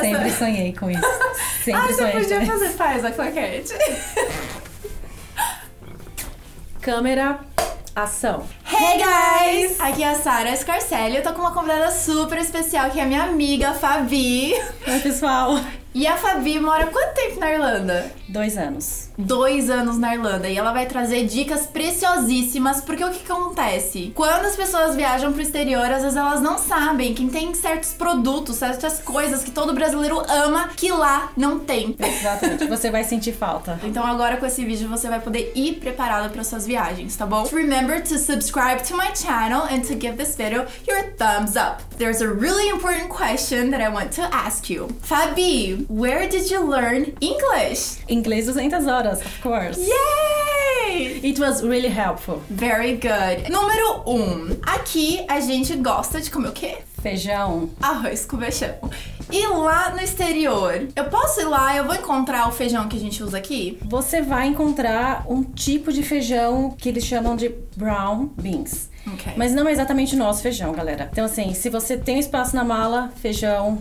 Sempre sonhei com isso. Sempre ah, você sonhei. podia também. fazer faz a claquete. Câmera, ação. Hey guys! Aqui é a Sara Scarcelli. Eu tô com uma convidada super especial que é a minha amiga Fabi. Oi, pessoal. E a Fabi mora quanto tempo na Irlanda? Dois anos. Dois anos na Irlanda e ela vai trazer dicas preciosíssimas, porque o que acontece? Quando as pessoas viajam pro exterior, às vezes elas não sabem que tem certos produtos, certas coisas que todo brasileiro ama que lá não tem. Exatamente. Você vai sentir falta. Então agora com esse vídeo você vai poder ir preparado para suas viagens, tá bom? Remember to subscribe to my channel and to give this video your thumbs up. There's a really important question that I want to ask you. Fabi, where did you learn English? Inglês 200 horas, of course. Yay! It was really helpful. Very good. Número 1. Um, aqui a gente gosta de comer o quê? Feijão. Arroz com feijão. E lá no exterior, eu posso ir lá, eu vou encontrar o feijão que a gente usa aqui? Você vai encontrar um tipo de feijão que eles chamam de brown beans. Ok. Mas não é exatamente o nosso feijão, galera. Então, assim, se você tem espaço na mala, feijão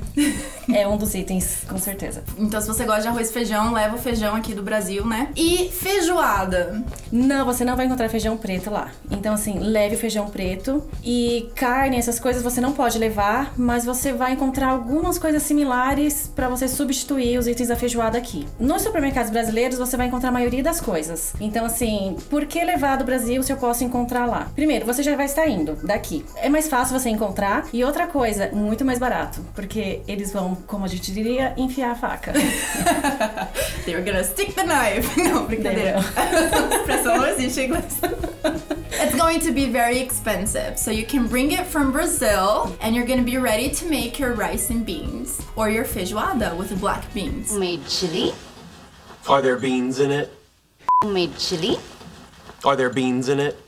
é um dos itens, com certeza. Então, se você gosta de arroz e feijão, leva o feijão aqui do Brasil, né? E feijoada. Não, você não vai encontrar feijão preto lá. Então, assim, leve o feijão preto. E carne, essas coisas você não pode levar, mas você vai encontrar algumas coisas similares pra você substituir os itens da feijoada aqui. Nos supermercados brasileiros, você vai encontrar a maioria das coisas. Então, assim, por que levar do Brasil se eu posso encontrar lá? Primeiro, você já vai estar indo daqui. É mais fácil você encontrar. E outra coisa, muito mais barato. Porque eles vão, como a gente diria, enfiar a faca. They're gonna stick the knife. Não, brincadeira. Expressão não existe em inglês. It's going to be very expensive, so you can bring it from Brazil and you're gonna be ready to make your rice and beans or your feijoada with the black beans. Made chili. Are there beans in it? Made chili. Are there beans in it?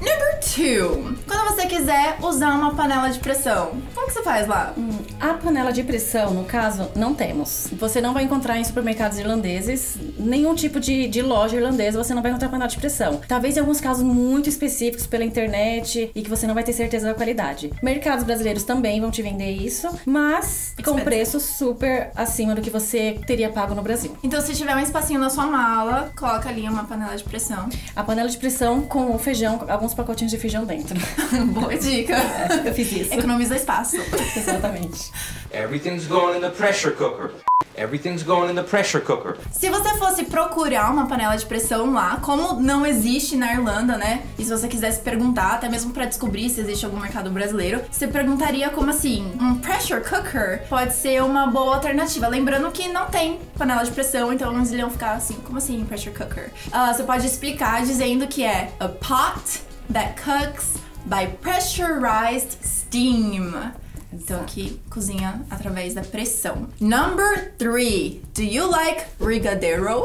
Number two. Quando você quiser usar uma panela de pressão, como que você faz lá? A panela de pressão, no caso, não temos. Você não vai encontrar em supermercados irlandeses, nenhum tipo de, de loja irlandesa, você não vai encontrar panela de pressão. Talvez em alguns casos muito específicos pela internet e que você não vai ter certeza da qualidade. Mercados brasileiros também vão te vender isso, mas com Expensive. preço super acima do que você teria pago no Brasil. Então, se tiver um espacinho na sua mala, coloca ali uma panela de pressão. A panela de pressão com o feijão, alguns pacotinhos de feijão dentro. Boa dica. Eu fiz isso. Economiza espaço. Exatamente. Everything's going in the pressure cooker. Everything's going in the pressure cooker. Se você fosse procurar uma panela de pressão lá, como não existe na Irlanda, né? E se você quisesse perguntar, até mesmo pra descobrir se existe algum mercado brasileiro, você perguntaria como assim, um pressure cooker pode ser uma boa alternativa. Lembrando que não tem panela de pressão, então eles iriam ficar assim, como assim pressure cooker? Ah, você pode explicar dizendo que é a pot that cooks by pressurized steam. Então que cozinha através da pressão. Number three. Do you like brigadeiro?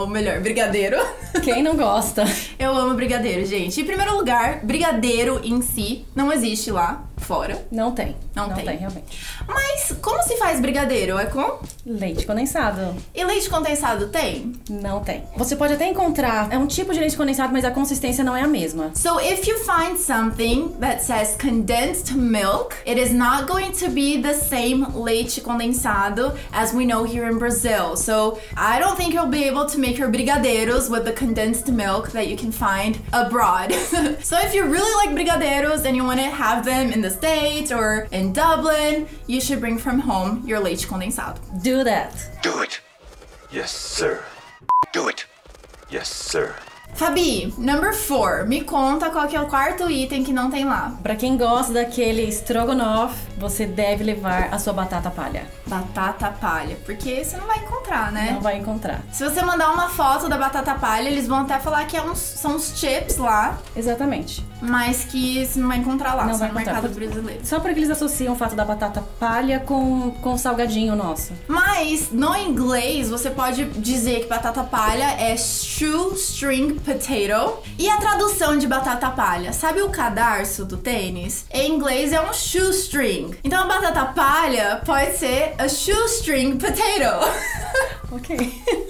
Ou melhor, brigadeiro. Quem não gosta? Eu amo brigadeiro, gente. Em primeiro lugar, brigadeiro em si não existe lá fora. Não tem. Não tem. realmente. Mas como se faz brigadeiro? É com? Leite condensado. E leite condensado tem? Não tem. Você pode até encontrar, é um tipo de leite condensado, mas a consistência não é a mesma. So if you find something that says condensed milk, it is not going to be the same leite condensado as we know here in Brazil. So I don't think you'll be able to make your brigadeiros with the condensed milk that you can find abroad. so if you really like brigadeiros and you want to have them in the States or in Dublin, you should bring from home your leite condensado. Do that. Do it. Yes, sir. Do it. Yes, sir. Fabi, number four, me conta qual que é o quarto item que não tem lá. Pra quem gosta daquele strogonoff, você deve levar a sua batata palha. Batata palha, porque você não vai encontrar, né? Não vai encontrar. Se você mandar uma foto da batata palha, eles vão até falar que é uns, são uns chips lá, Exatamente. mas que você não vai encontrar lá, Não só vai no encontrar. mercado brasileiro. Só porque eles associam o fato da batata palha com, com o salgadinho nosso. Mas no inglês você pode dizer que batata palha é shoestring potato. E a tradução de batata palha? Sabe o cadarço do tênis? Em inglês é um shoestring. Então a batata palha pode ser a shoestring potato. Ok.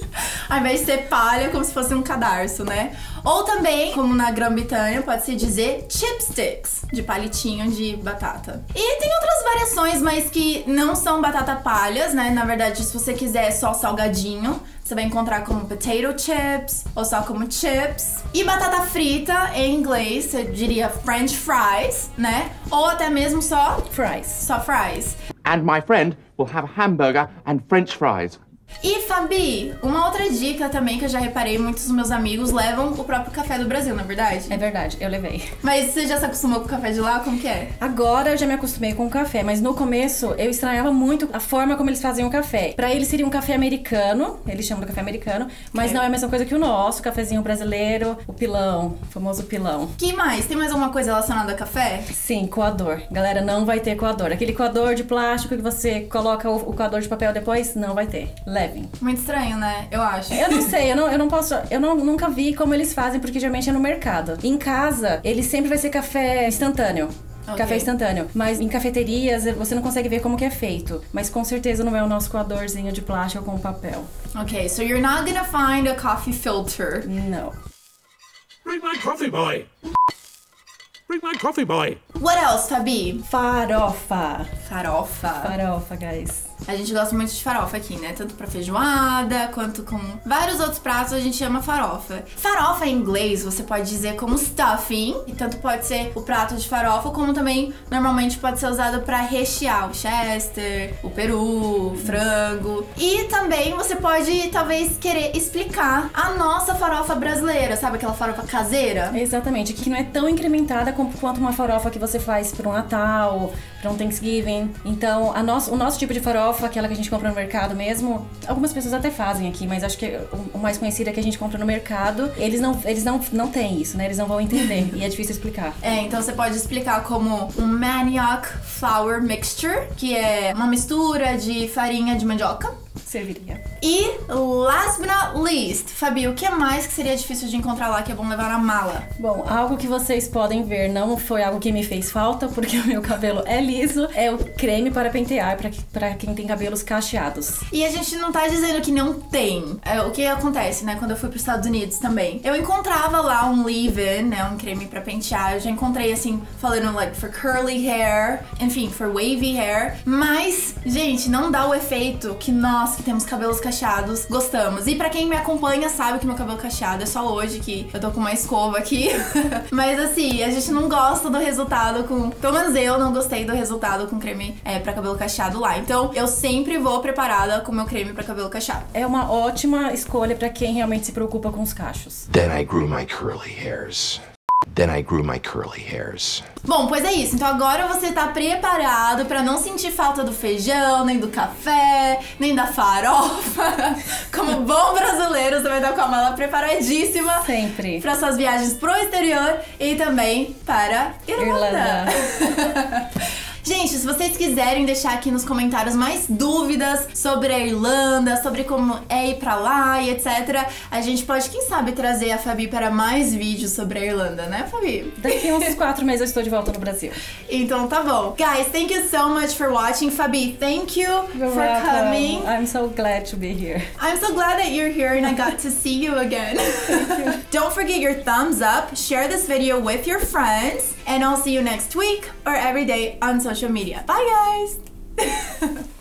Ao invés de ser palha, como se fosse um cadarço, né? Ou também, como na Grã-Bretanha, pode-se dizer chipsticks, de palitinho de batata. E tem outras variações, mas que não são batata palhas, né? Na verdade, se você quiser só salgadinho, você vai encontrar como potato chips ou só como chips. E batata frita, em inglês, você diria french fries, né? Ou até mesmo só, Fries. só fries. And my friend will have a hamburger and french fries. E Fabi, uma outra dica também que eu já reparei, muitos dos meus amigos levam o próprio café do Brasil, na é verdade? É verdade, eu levei. Mas você já se acostumou com o café de lá? Como que é? Agora eu já me acostumei com o café, mas no começo eu estranhava muito a forma como eles faziam o café. Pra eles seria um café americano, eles chamam de café americano, mas não é a mesma coisa que o nosso, o cafezinho brasileiro, o pilão, o famoso pilão. Que mais? Tem mais alguma coisa relacionada a café? Sim, coador. Galera, não vai ter coador. Aquele coador de plástico que você coloca o, o coador de papel depois, não vai ter. Levem. Muito estranho, né? Eu acho. Eu não sei, eu não, eu não posso. Eu não, nunca vi como eles fazem, porque geralmente é no mercado. Em casa, ele sempre vai ser café instantâneo. Ok. Café instantâneo. Mas em cafeterias você não consegue ver como que é feito. Mas com certeza não é o nosso coadorzinho de plástico com papel. Ok, so you're not gonna find a coffee filter. Não. Bring my coffee, boy. Bring my coffee, boy. What else, Fabi? Farofa. Farofa. Farofa, guys. A gente gosta muito de farofa aqui, né? Tanto pra feijoada, quanto com vários outros pratos a gente chama farofa. Farofa em inglês você pode dizer como stuffing, e tanto pode ser o prato de farofa, como também normalmente pode ser usado pra rechear o chester, o peru, o frango. E também você pode talvez querer explicar a nossa farofa brasileira, sabe aquela farofa caseira? Exatamente, que não é tão incrementada quanto uma farofa que você faz para um Natal, para um Thanksgiving. Então, a nosso, o nosso tipo de farofa, aquela que a gente compra no mercado mesmo, algumas pessoas até fazem aqui, mas acho que o, o mais conhecido é que a gente compra no mercado. Eles não, eles não, não têm isso, né? Eles não vão entender e é difícil explicar. É, então você pode explicar como um manioc flour mixture, que é uma mistura de farinha de mandioca. Serviria. E last but not least, Fabi, o que mais que seria difícil de encontrar lá que é bom levar na mala? Bom, algo que vocês podem ver não foi algo que me fez falta, porque o meu cabelo é liso, é o creme para pentear para para quem tem cabelos cacheados. E a gente não tá dizendo que não tem. É, o que acontece, né? Quando eu fui pros Estados Unidos também. Eu encontrava lá um leave-in, né? Um creme pra pentear. Eu já encontrei, assim, falando, like, for curly hair. Enfim, for wavy hair. Mas, gente, não dá o efeito que nós, que temos cabelos cacheados, gostamos. E pra quem me acompanha sabe que meu cabelo cacheado é só hoje que eu tô com uma escova aqui. Mas, assim, a gente não gosta do resultado com... Pelo menos eu não gostei do resultado com creme é, pra cabelo cacheado lá. Então, eu sempre vou preparada com meu creme pra cabelo cacheado. É uma ótima escolha para quem realmente se preocupa com os cachos. Then I grew my curly hairs. Then I grew my curly hairs. Bom, pois é isso. Então agora você tá preparado pra não sentir falta do feijão, nem do café, nem da farofa. Como bom brasileiro, você vai estar com a mala preparadíssima Sempre. para suas viagens pro exterior e também para Irlanda. Irlanda. Gente, se vocês quiserem deixar aqui nos comentários mais dúvidas sobre a Irlanda, sobre como é ir pra lá e etc, a gente pode, quem sabe, trazer a Fabi para mais vídeos sobre a Irlanda, né, Fabi? Daqui uns quatro meses eu estou de volta no Brasil. Então tá bom. Guys, thank you so much for watching. Fabi, thank you You're for welcome. coming. I'm so glad to be here. I'm so glad that you're here and I got to see you again. Don't forget your thumbs up, share this video with your friends, and I'll see you next week or every day on social media. Bye, guys!